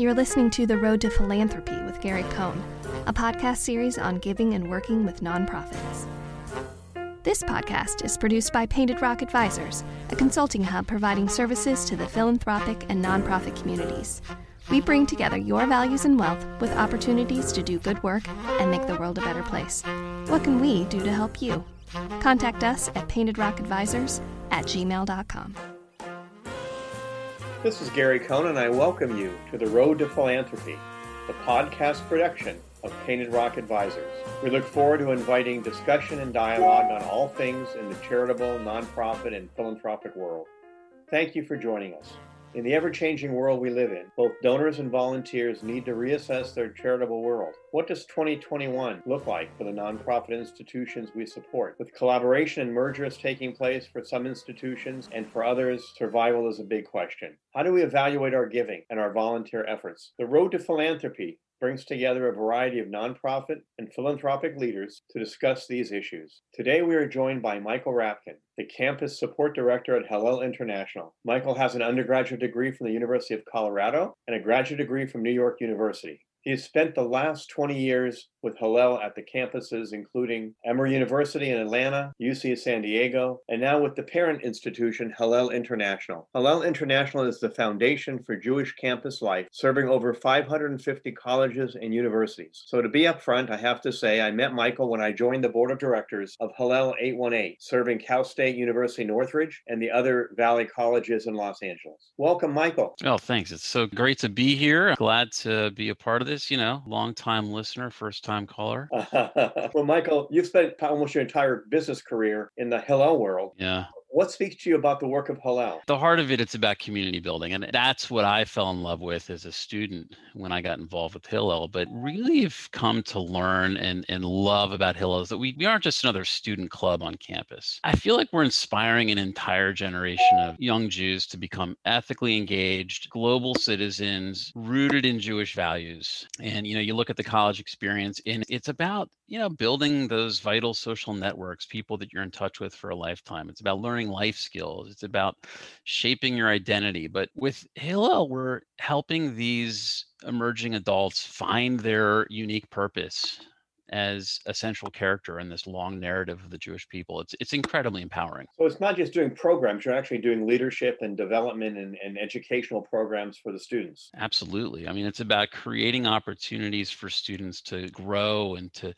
You're listening to The Road to Philanthropy with Gary Cohn, a podcast series on giving and working with nonprofits. This podcast is produced by Painted Rock Advisors, a consulting hub providing services to the philanthropic and nonprofit communities. We bring together your values and wealth with opportunities to do good work and make the world a better place. What can we do to help you? Contact us at paintedrockadvisors at gmail.com. This is Gary Cohn, and I welcome you to The Road to Philanthropy, the podcast production of Painted Rock Advisors. We look forward to inviting discussion and dialogue on all things in the charitable, nonprofit, and philanthropic world. Thank you for joining us. In the ever changing world we live in, both donors and volunteers need to reassess their charitable world. What does 2021 look like for the nonprofit institutions we support? With collaboration and mergers taking place for some institutions and for others, survival is a big question. How do we evaluate our giving and our volunteer efforts? The road to philanthropy brings together a variety of nonprofit and philanthropic leaders to discuss these issues. Today, we are joined by Michael Rabkin, the campus support director at Hillel International. Michael has an undergraduate degree from the University of Colorado and a graduate degree from New York University. He has spent the last 20 years with Hillel at the campuses including Emory University in Atlanta, UC San Diego, and now with the parent institution Hillel International. Hillel International is the foundation for Jewish campus life, serving over 550 colleges and universities. So to be upfront, I have to say I met Michael when I joined the board of directors of Hillel 818, serving Cal State University Northridge and the other Valley colleges in Los Angeles. Welcome, Michael. Oh, thanks. It's so great to be here. Glad to be a part of this, you know, long time listener, first time caller. well, Michael, you've spent almost your entire business career in the Hillel world. Yeah. What speaks to you about the work of Hillel? The heart of it, it's about community building. And that's what I fell in love with as a student when I got involved with Hillel. But really have come to learn and, and love about Hillel is that we, we aren't just another student club on campus. I feel like we're inspiring an entire generation of young Jews to become ethically engaged, global citizens, rooted in Jewish values. And, you know, you look at the college experience and it's about, you know, building those vital social networks, people that you're in touch with for a lifetime. It's about learning life skills. It's about shaping your identity. But with Hillel, we're helping these emerging adults find their unique purpose as a central character in this long narrative of the Jewish people. It's it's incredibly empowering. So it's not just doing programs, you're actually doing leadership and development and, and educational programs for the students. Absolutely. I mean, it's about creating opportunities for students to grow and to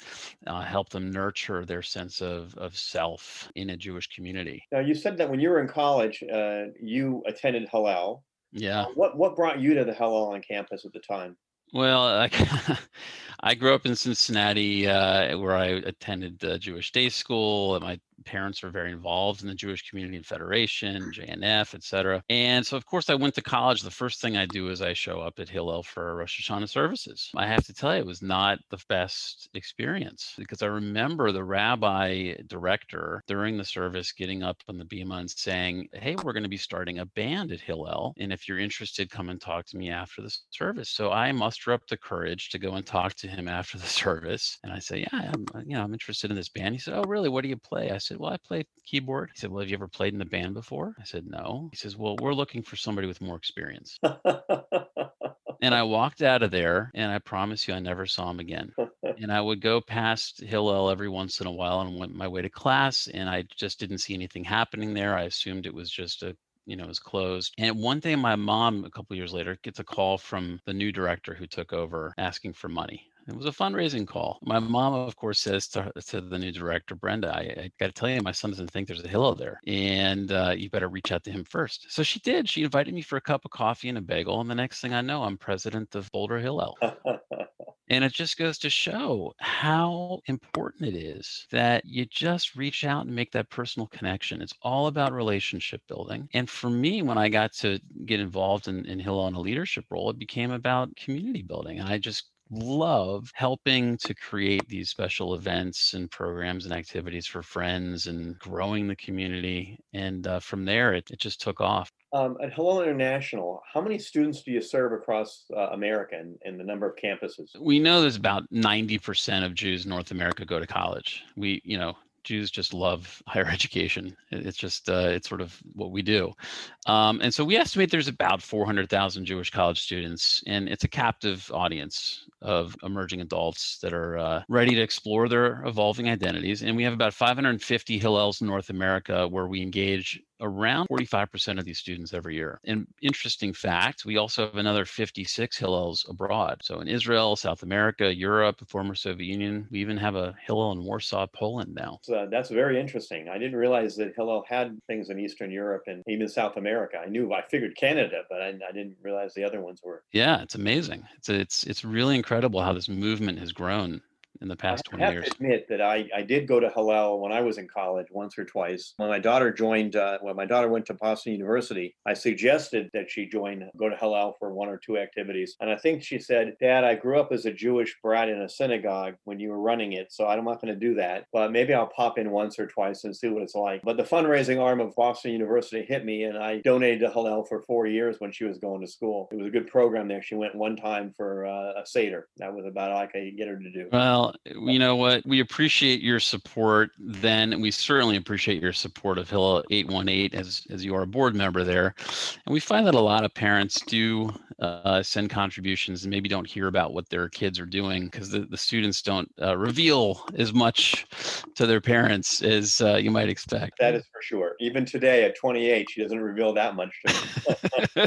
uh, help them nurture their sense of, of self in a Jewish community. Now, you said that when you were in college, uh, you attended Hillel. Yeah. Uh, what what brought you to the Hillel on campus at the time? Well, I, I grew up in Cincinnati, uh, where I attended uh, Jewish day school. And my parents were very involved in the Jewish Community and Federation, JNF, et cetera. And so, of course, I went to college. The first thing I do is I show up at Hillel for Rosh Hashanah services. I have to tell you, it was not the best experience because I remember the rabbi director during the service getting up on the bima and saying, Hey, we're going to be starting a band at Hillel. And if you're interested, come and talk to me after the service. So I muster up the courage to go and talk to him after the service. And I say, Yeah, I'm, uh, you know, I'm interested in this band. He said, Oh, really? What do you play? I said, said, Well, I play keyboard. He said, Well, have you ever played in the band before? I said, No. He says, Well, we're looking for somebody with more experience. and I walked out of there, and I promise you, I never saw him again. and I would go past Hillel every once in a while and went my way to class, and I just didn't see anything happening there. I assumed it was just a you know, it was closed. And one day, my mom, a couple years later, gets a call from the new director who took over asking for money. It was a fundraising call. My mom, of course, says to, to the new director, Brenda, I, I got to tell you, my son doesn't think there's a Hillel there, and uh, you better reach out to him first. So she did. She invited me for a cup of coffee and a bagel, and the next thing I know, I'm president of Boulder Hillel. and it just goes to show how important it is that you just reach out and make that personal connection. It's all about relationship building. And for me, when I got to get involved in, in Hillel in a leadership role, it became about community building. And I just love helping to create these special events and programs and activities for friends and growing the community. And uh, from there, it, it just took off. Um, at Hillel International, how many students do you serve across uh, America and, and, the number of campuses? We know there's about 90% of Jews in North America go to college. We, you know, Jews just love higher education. It's just uh, it's sort of what we do, um, and so we estimate there's about 400,000 Jewish college students, and it's a captive audience of emerging adults that are uh, ready to explore their evolving identities. And we have about 550 Hillels in North America where we engage around 45% of these students every year. And interesting fact, we also have another 56 Hillels abroad. So in Israel, South America, Europe, the former Soviet Union, we even have a Hillel in Warsaw, Poland now. So that's very interesting. I didn't realize that Hillel had things in Eastern Europe and even South America. I knew, I figured Canada, but I, I didn't realize the other ones were. Yeah, it's amazing. It's, it's, it's really incredible how this movement has grown in the past 20 I have years. to admit that I, I did go to Hillel when I was in college once or twice. When my daughter joined, uh, when my daughter went to Boston University, I suggested that she join, go to Hillel for one or two activities. And I think she said, Dad, I grew up as a Jewish brat in a synagogue when you were running it, so I'm not going to do that. But maybe I'll pop in once or twice and see what it's like. But the fundraising arm of Boston University hit me, and I donated to Hillel for four years when she was going to school. It was a good program there. She went one time for uh, a Seder. That was about all I could get her to do. Well, you know what? We appreciate your support. Then we certainly appreciate your support of Hillel 818 as as you are a board member there. And we find that a lot of parents do uh, send contributions and maybe don't hear about what their kids are doing because the, the students don't uh, reveal as much to their parents as uh, you might expect. That is for sure. Even today at 28, she doesn't reveal that much to me.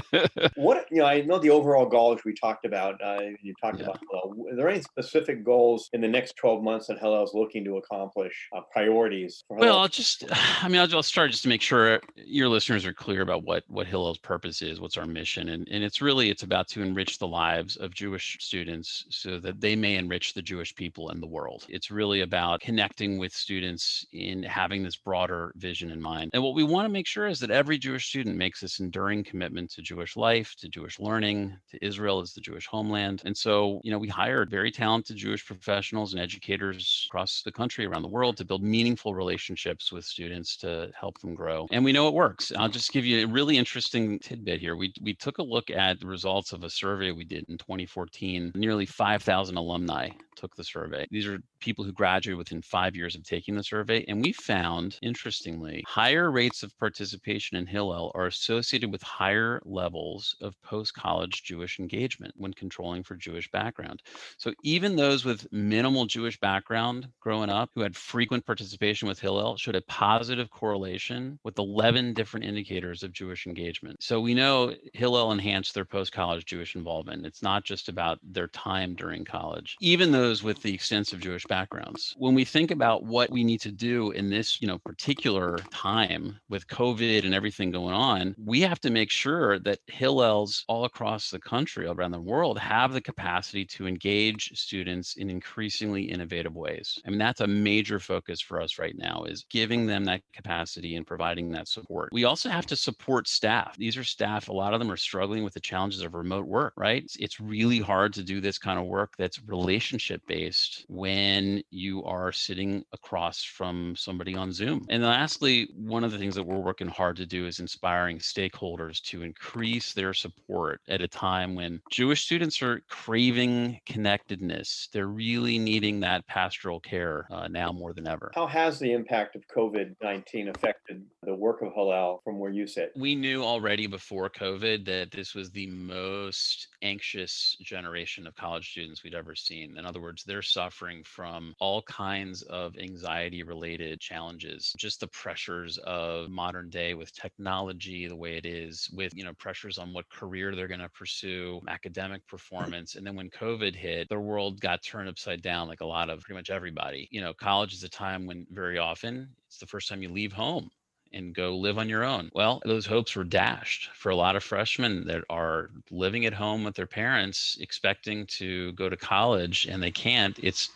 what you know, I know the overall goals we talked about. Uh, you talked Yeah. about. Hillel. Are there any specific goals in the next 12 months that Hillel is looking to accomplish? Uh, priorities. Well, I'll just, I mean, I'll, I'll start just to make sure your listeners are clear about what what Hillel's purpose is, what's our mission, and and it's really it's about to enrich the lives of Jewish students so that they may enrich the Jewish people and the world. It's really about connecting with students in having this broader vision in mind. And what we want to make sure is that every Jewish student makes this enduring commitment to Jewish life, to Jewish learning, to Israel as the Jewish homeland. And so, you know, we hired very talented Jewish professionals and educators across the country, around the world, to build meaningful relationships with students to help them grow. And we know it works. I'll just give you a really interesting tidbit here. We, we took a look at the results of a survey we did in 2014. Nearly 5,000 alumni took the survey. These are people who graduated within five years of taking the survey. And we found, interestingly, higher rates of participation in Hillel are associated with higher levels of post college Jewish engagement when controlling for Jewish background. So even those with minimal Jewish background growing up who had frequent participation with Hillel showed a positive correlation with 11 different indicators of Jewish engagement. So we know Hillel enhanced their post college Jewish involvement. It's not just about their time during college, even those with the extensive Jewish backgrounds. When we think about what we need to do in this, you know, particular time with COVID and everything going on, we have to make sure that Hillels all across the country, around the world, have the capacity to engage students in increasingly innovative ways. I mean, that's a major focus for us right now is giving them that capacity and providing that support. We also have to support staff. These are staff, a lot of them are struggling with the challenges of remote work, right? It's, it's really hard to do this kind of work that's relationship based when you are sitting across from somebody on Zoom. And lastly, one of the things that we're working hard to do is inspiring stakeholders to increase their support at a time when Jewish students are craving connectedness. They're really needing that pastoral care uh, now more than ever. How has the impact of COVID 19 affected the work of Hillel from where you sit? We knew already before COVID that this was the most anxious generation of college students we'd ever seen. In other words, they're suffering from all kinds of anxiety related challenges, just the pressures of modern day with technology the way it is, with, you know, pressures on what career they're going to pursue, academic performance. And then when COVID hit, their world got turned upside down like a lot of pretty much everybody. You know, college is a time when very often it's the first time you leave home and go live on your own. Well, those hopes were dashed for a lot of freshmen that are living at home with their parents, expecting to go to college and they can't. It's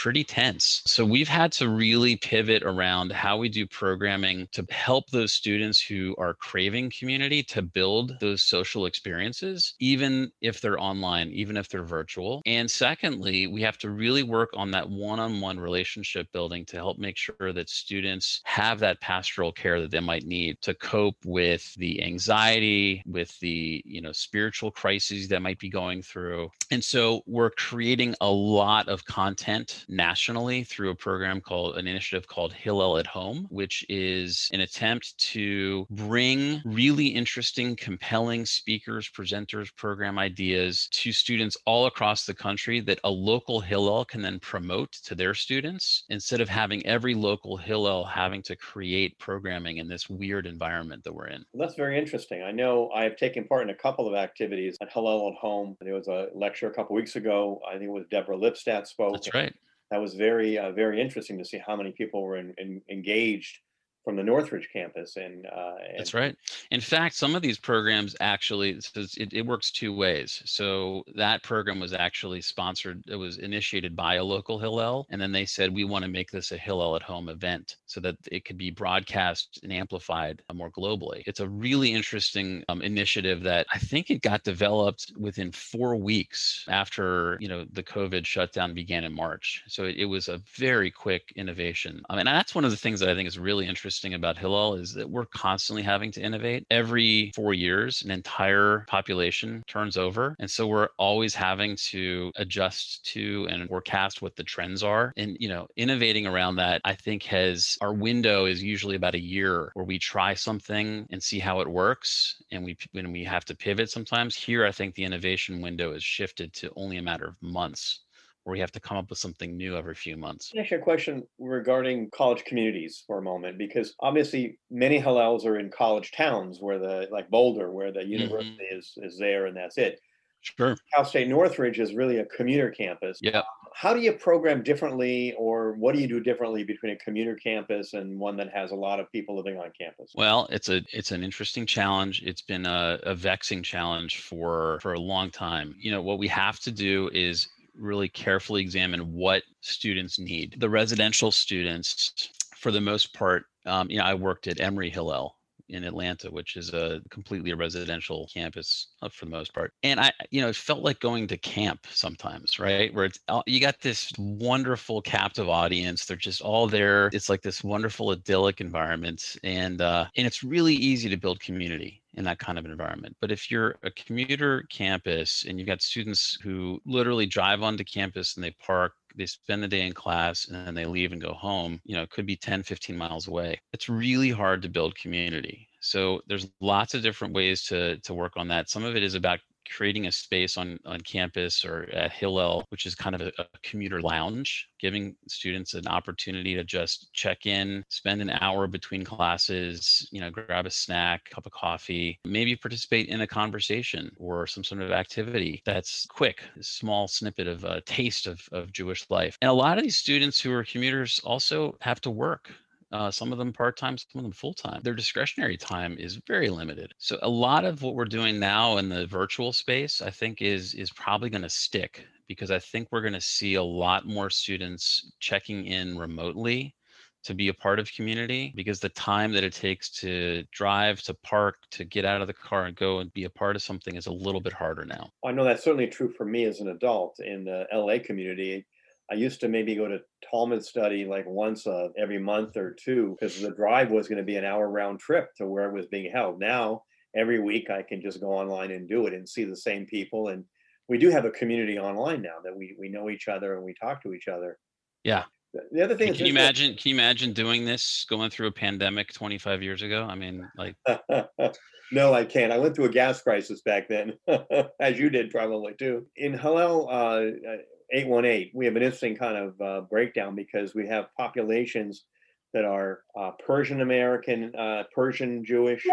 pretty tense. So we've had to really pivot around how we do programming to help those students who are craving community to build those social experiences, even if they're online, even if they're virtual. And secondly, we have to really work on that one on one relationship building to help make sure that students have that pastoral care that they might need to cope with the anxiety, with the, you know, spiritual crises that might be going through. And so we're creating a lot of content nationally through a program called an initiative called Hillel at Home, which is an attempt to bring really interesting, compelling speakers, presenters, program ideas to students all across the country that a local Hillel can then promote to their students instead of having every local Hillel having to create programming in this weird environment that we're in. That's very interesting. I know I have taken part in a couple of activities at Hillel at Home. There was a lecture a couple weeks ago. I think it was Deborah Lipstadt spoke. That's right. That was very, uh, very interesting to see how many people were in, in, engaged from the Northridge campus. And, uh, and that's right. In fact, some of these programs actually it, it works two ways. So that program was actually sponsored. It was initiated by a local Hillel, and then they said we want to make this a Hillel at home event so that it could be broadcast and amplified more globally. It's a really interesting um, initiative that I think it got developed within four weeks after you know the COVID shutdown began in March. So it, it was a very quick innovation. I mean, that's one of the things that I think is really interesting interesting about Hillel is that we're constantly having to innovate. Every four years, an entire population turns over. And so we're always having to adjust to and forecast what the trends are. And, you know, innovating around that, I think has our window is usually about a year where we try something and see how it works. And we, when we have to pivot sometimes here, I think the innovation window is shifted to only a matter of months where we have to come up with something new every few months. Actually, a question regarding college communities for a moment, because obviously many Hillels are in college towns where the like Boulder, where the university mm-hmm. is is there, and that's it. Sure. Cal State Northridge is really a commuter campus. Yeah. How do you program differently, or what do you do differently between a commuter campus and one that has a lot of people living on campus? Well, it's a it's an interesting challenge. It's been a, a vexing challenge for for a long time. You know, what we have to do is really carefully examine what students need. The residential students, for the most part, um, you know, I worked at Emory Hillel in Atlanta, which is a completely residential campus uh, for the most part. And I, you know, it felt like going to camp sometimes, right? Where it's you got this wonderful captive audience. They're just all there. It's like this wonderful idyllic environment, and uh, and it's really easy to build community in that kind of environment. But if you're a commuter campus and you've got students who literally drive onto campus and they park, they spend the day in class and then they leave and go home, you know, it could be 10, 15 miles away. It's really hard to build community. So there's lots of different ways to to work on that. Some of it is about creating a space on on campus or at Hillel, which is kind of a, a, commuter lounge, giving students an opportunity to just check in, spend an hour between classes, you know, grab a snack, cup of coffee, maybe participate in a conversation or some sort of activity that's quick, a small snippet of a taste of, of Jewish life. And a lot of these students who are commuters also have to work uh, some of them part time, some of them full time. Their discretionary time is very limited. So a lot of what we're doing now in the virtual space, I think, is is probably going to stick because I think we're going to see a lot more students checking in remotely to be a part of community because the time that it takes to drive to park to get out of the car and go and be a part of something is a little bit harder now i know that's certainly true for me as an adult in the la community I used to maybe go to Talmud study like once uh, every month or two because the drive was going to be an hour round trip to where it was being held. Now, every week I can just go online and do it and see the same people. And we do have a community online now that we, we know each other and we talk to each other. Yeah. The other thing can you imagine? Can you imagine doing this going through a pandemic 25 years ago? I mean, like. no, I can't. I went through a gas crisis back then, as you did probably too. In Hillel, uh, 818, we have an interesting kind of uh, breakdown because we have populations that are uh, Persian American, uh, Persian Jewish,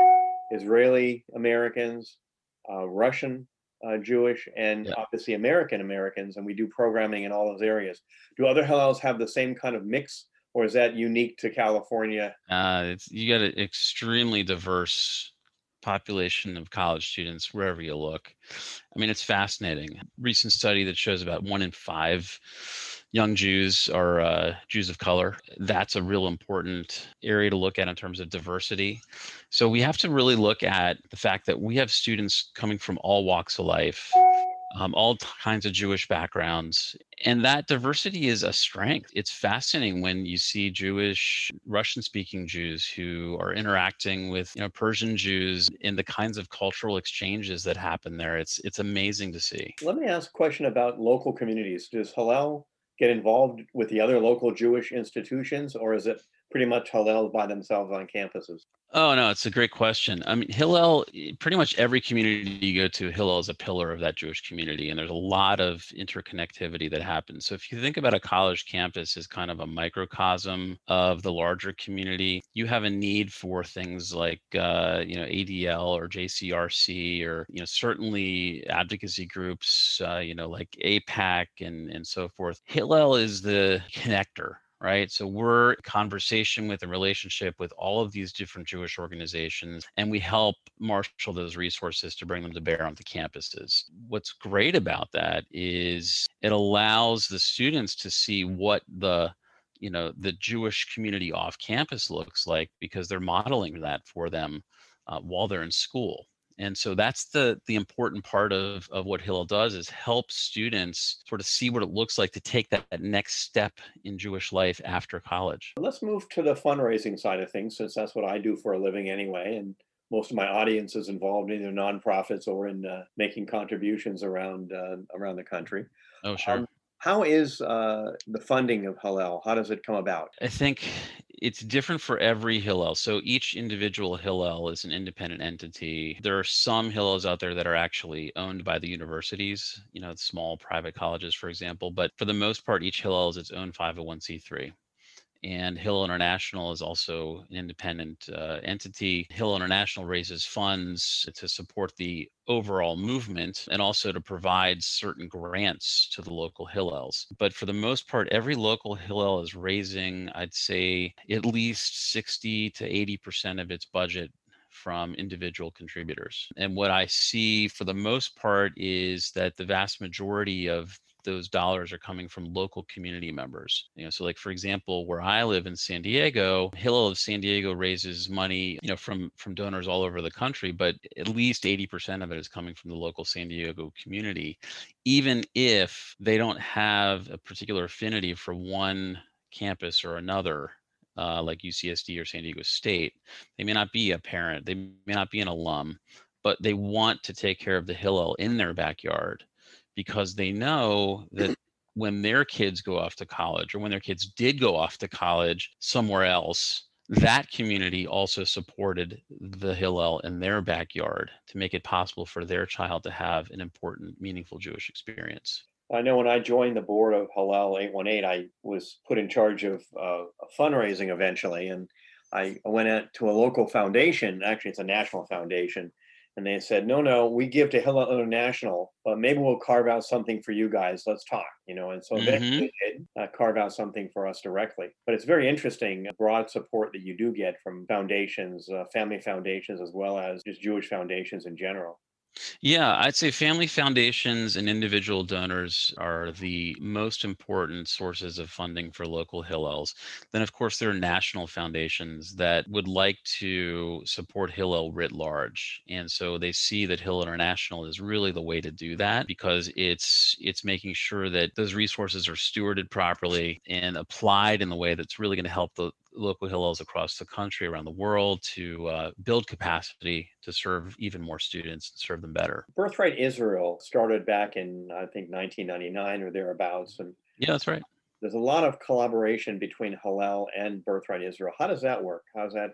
Israeli Americans, uh, Russian uh, Jewish, and yeah. obviously American Americans, and we do programming in all those areas. Do other Hillels have the same kind of mix, or is that unique to California? Uh, it's, you got an extremely diverse population of college students wherever you look. I mean, it's fascinating. Recent study that shows about one in five young Jews are uh, Jews of color. That's a real important area to look at in terms of diversity. So we have to really look at the fact that we have students coming from all walks of life um, all kinds of Jewish backgrounds. And that diversity is a strength. It's fascinating when you see Jewish, Russian speaking Jews who are interacting with you know, Persian Jews in the kinds of cultural exchanges that happen there. It's, it's amazing to see. Let me ask a question about local communities. Does Hillel get involved with the other local Jewish institutions, or is it pretty much Hillel by themselves on campuses? Oh no, it's a great question. I mean, Hillel, pretty much every community you go to, Hillel is a pillar of that Jewish community, and there's a lot of interconnectivity that happens. So if you think about a college campus as kind of a microcosm of the larger community, you have a need for things like uh, you know ADL or JCRC or you know certainly advocacy groups, uh, you know like AIPAC and and so forth. Hillel is the connector right? So we're conversation with a relationship with all of these different Jewish organizations, and we help marshal those resources to bring them to bear on the campuses. What's great about that is it allows the students to see what the you know the Jewish community off campus looks like because they're modeling that for them uh, while they're in school and so that's the the important part of of what hillel does is help students sort of see what it looks like to take that, that next step in jewish life after college let's move to the fundraising side of things since that's what i do for a living anyway and most of my audience is involved in either nonprofits or in uh, making contributions around uh, around the country oh sure um, how is uh, the funding of Hillel? How does it come about? I think it's different for every Hillel. So each individual Hillel is an independent entity. There are some Hillels out there that are actually owned by the universities, you know, small private colleges, for example. But for the most part, each Hillel is its own 501c3 and Hillel International is also an independent uh, entity. Hillel International raises funds to support the overall movement and also to provide certain grants to the local Hillels. But for the most part, every local Hillel is raising, I'd say, at least 60 to 80% of its budget from individual contributors. And what I see for the most part is that the vast majority of those dollars are coming from local community members. You know, so like for example, where I live in San Diego, Hillel of San Diego raises money, you know, from from donors all over the country, but at least 80% of it is coming from the local San Diego community, even if they don't have a particular affinity for one campus or another. Uh, like UCSD or San Diego State, they may not be a parent, they may not be an alum, but they want to take care of the Hillel in their backyard because they know that when their kids go off to college or when their kids did go off to college somewhere else, that community also supported the Hillel in their backyard to make it possible for their child to have an important, meaningful Jewish experience. I know when I joined the board of Hillel 818, I was put in charge of uh, fundraising eventually. And I went out to a local foundation, actually, it's a national foundation, and they said, no, no, we give to Hillel International, but maybe we'll carve out something for you guys. Let's talk, you know. And so mm-hmm. they did uh, carve out something for us directly. But it's very interesting, broad support that you do get from foundations, uh, family foundations, as well as just Jewish foundations in general. Yeah, I'd say family foundations and individual donors are the most important sources of funding for local Hillels. Then, of course, there are national foundations that would like to support Hillel writ large, and so they see that Hillel International is really the way to do that because it's it's making sure that those resources are stewarded properly and applied in the way that's really going to help the local Hillels across the country, around the world, to uh, build capacity to serve even more students and serve them better. Birthright Israel started back in, I think, 1999 or thereabouts. And yeah, that's right. There's a lot of collaboration between Hillel and Birthright Israel. How does that work? How's that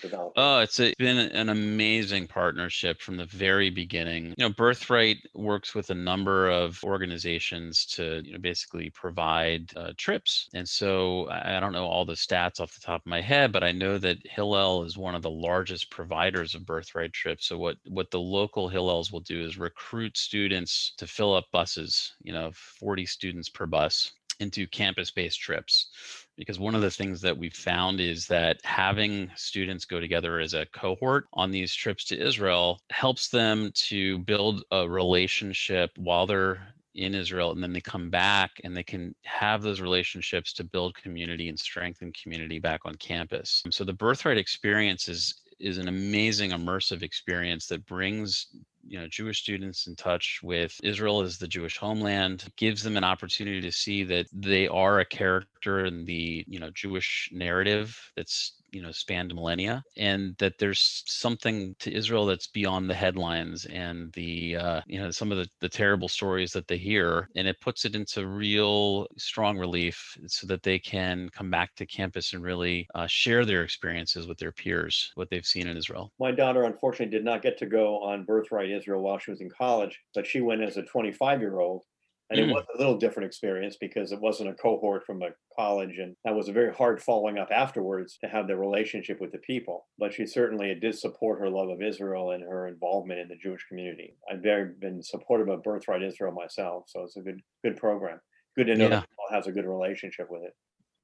developing? Oh, it's a, been an amazing partnership from the very beginning. You know, Birthright works with a number of organizations to, you know, basically provide uh, trips. And so I don't know all the stats off the top of my head, but I know that Hillel is one of the largest providers of Birthright trips. So what what the local Hillels will do is recruit students to fill up buses, you know, 40 students per bus into campus-based trips because one of the things that we've found is that having students go together as a cohort on these trips to Israel helps them to build a relationship while they're in Israel and then they come back and they can have those relationships to build community and strengthen community back on campus. So the birthright experience is is an amazing immersive experience that brings you know Jewish students in touch with Israel as the Jewish homeland, gives them an opportunity to see that they are a character in the you know Jewish narrative that's you know spanned millennia and that there's something to israel that's beyond the headlines and the uh, you know some of the, the terrible stories that they hear and it puts it into real strong relief so that they can come back to campus and really uh, share their experiences with their peers what they've seen in israel. My daughter unfortunately did not get to go on birthright israel while she was in college but she went as a 25 year old and mm. it was a little different experience because it wasn't a cohort from a college. And that was a very hard following up afterwards to have the relationship with the people. But she certainly did support her love of Israel and her involvement in the Jewish community. I've very been supportive of Birthright Israel myself. So it's a good, good program. Good to know yeah. that has a good relationship with it.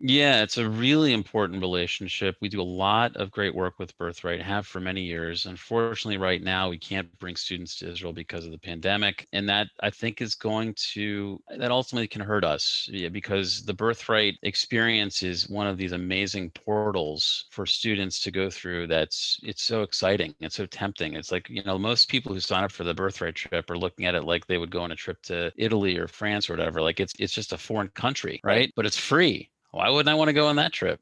Yeah, it's a really important relationship. We do a lot of great work with Birthright, have for many years. Unfortunately, right now, we can't bring students to Israel because of the pandemic. And that I think is going to, that ultimately can hurt us yeah, because the Birthright experience is one of these amazing portals for students to go through. That's, it's so exciting. It's so tempting. It's like, you know, most people who sign up for the Birthright trip are looking at it like they would go on a trip to Italy or France or whatever. Like it's, it's just a foreign country, right? But it's free why wouldn't I want to go on that trip?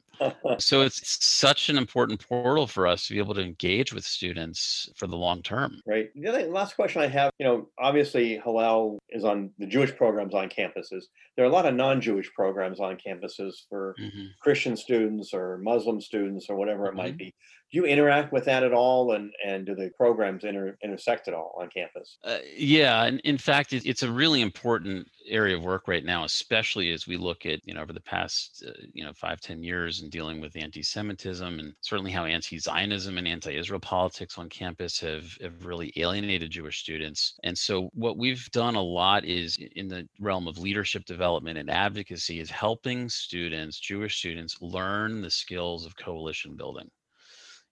So it's such an important portal for us to be able to engage with students for the long term. Right. The other, last question I have, you know, obviously Hillel is on the Jewish programs on campuses. There are a lot of non-Jewish programs on campuses for mm-hmm. Christian students or Muslim students or whatever it mm-hmm. might be do you interact with that at all and and do the programs inter, intersect at all on campus uh, yeah and in fact it's a really important area of work right now especially as we look at you know over the past uh, you know five ten years and dealing with anti-semitism and certainly how anti-zionism and anti-israel politics on campus have, have really alienated jewish students. And so what we've done a lot is in the realm of leadership development and advocacy is helping students jewish students learn the skills of coalition building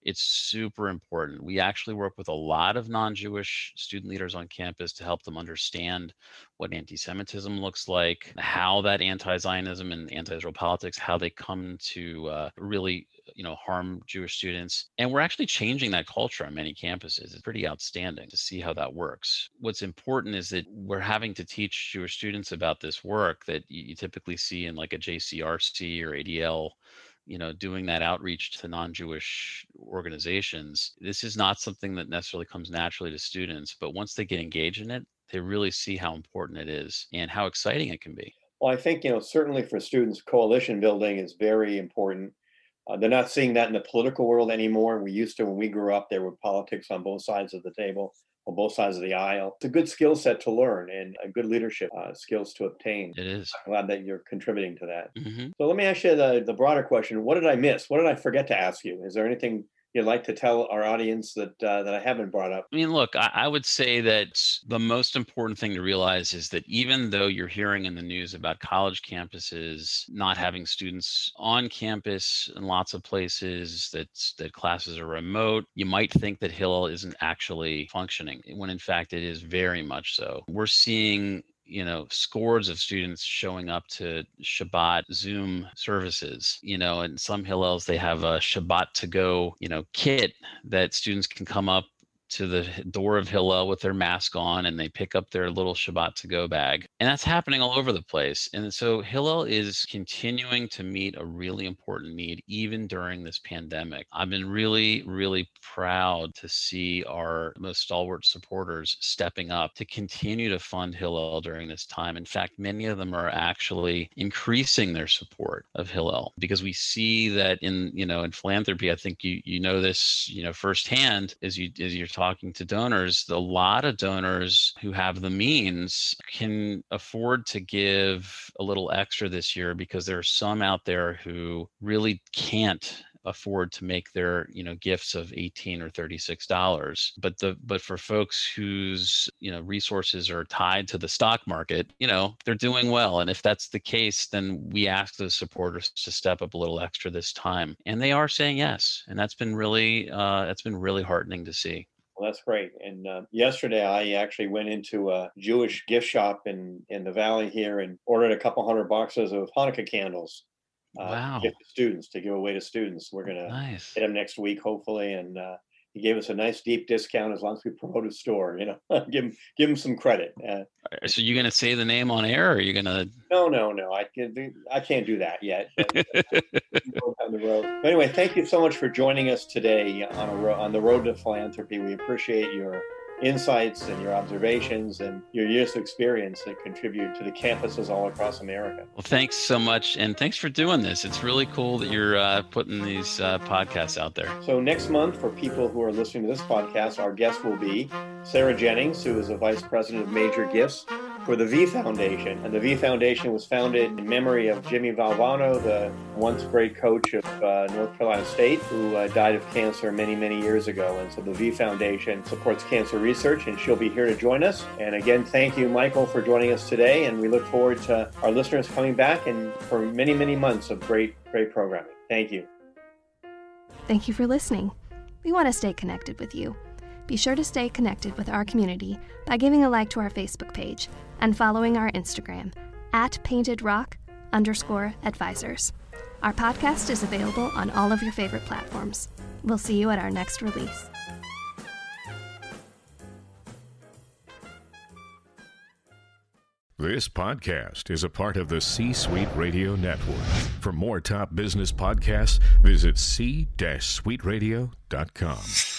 it's super important. We actually work with a lot of non Jewish student leaders on campus to help them understand what anti Semitism looks like, how that anti Zionism and anti Israel politics, how they come to uh, really you know harm jewish students. And we're actually changing that culture on many campuses. It's pretty outstanding to see how that works. What's important is that we're having to teach jewish students about this work that you typically see in like a jcrc or adl you know doing that outreach to non-jewish organizations this is not something that necessarily comes naturally to students but once they get engaged in it they really see how important it is and how exciting it can be. Well i think you know certainly for students coalition building is very important. Uh, they're not seeing that in the political world anymore. We used to when we grew up there were politics on both sides of the table on both sides of the aisle. It's a good skill set to learn and a good leadership uh, skills to obtain. It is. I'm glad that you're contributing to that. Mm-hmm. So let me ask you the, the broader question. What did I miss? What did I forget to ask you? Is there anything you'd like to tell our audience that uh, that I haven't brought up? I mean, look, I, I, would say that the most important thing to realize is that even though you're hearing in the news about college campuses not having students on campus in lots of places, that that classes are remote, you might think that Hillel isn't actually functioning when in fact it is very much so. We're seeing you know scores of students showing up to shabbat zoom services you know and some hillels they have a shabbat to go you know kit that students can come up to the door of Hillel with their mask on and they pick up their little Shabbat to go bag. And that's happening all over the place. And so Hillel is continuing to meet a really important need even during this pandemic. I've been really, really proud to see our most stalwart supporters stepping up to continue to fund Hillel during this time. In fact, many of them are actually increasing their support of Hillel because we see that in, you know, in philanthropy, I think you you know this, you know, firsthand as you as you're talking to donors, a lot of donors who have the means can afford to give a little extra this year because there are some out there who really can't afford to make their you know gifts of 18 or 36 dollars. But the but for folks whose you know resources are tied to the stock market you know they're doing well. And if that's the case then we ask those supporters to step up a little extra this time. And they are saying yes. And that's been really uh, that's been really heartening to see well, that's great. And uh, yesterday, I actually went into a Jewish gift shop in in the valley here and ordered a couple hundred boxes of Hanukkah candles uh, wow. to students to give away to students. We're gonna nice. get them next week, hopefully. And uh, he gave us a nice deep discount as long as we promote his store. You know, give him give him some credit. Uh, so you're gonna say the name on air, or are you gonna? No, no, no. I can I can't do that yet. Down the road. But anyway, thank you so much for joining us today on a ro- on the road to philanthropy. We appreciate your insights and your observations and your years of experience that contribute to the campuses all across America. Well, thanks so much. And thanks for doing this. It's really cool that you're uh, putting these uh, podcasts out there. So, next month, for people who are listening to this podcast, our guest will be Sarah Jennings, who is a vice president of major gifts for the V Foundation. And the V Foundation was founded in memory of Jimmy Valvano, the once great coach of uh, North Carolina State, who uh, died of cancer many, many years ago. And so the V Foundation supports cancer research, and she'll be here to join us. And again, thank you, Michael, for joining us today. And we look forward to our listeners coming back and for many, many months of great, great programming. Thank you. Thank you for listening. We want to stay connected with you. Be sure to stay connected with our community by giving a like to our Facebook page and following our Instagram at paintedrock underscore advisors. Our podcast is available on all of your favorite platforms. We'll see you at our next release. This podcast is a part of the C Suite Radio Network. For more top business podcasts, visit c-suiteradio.com.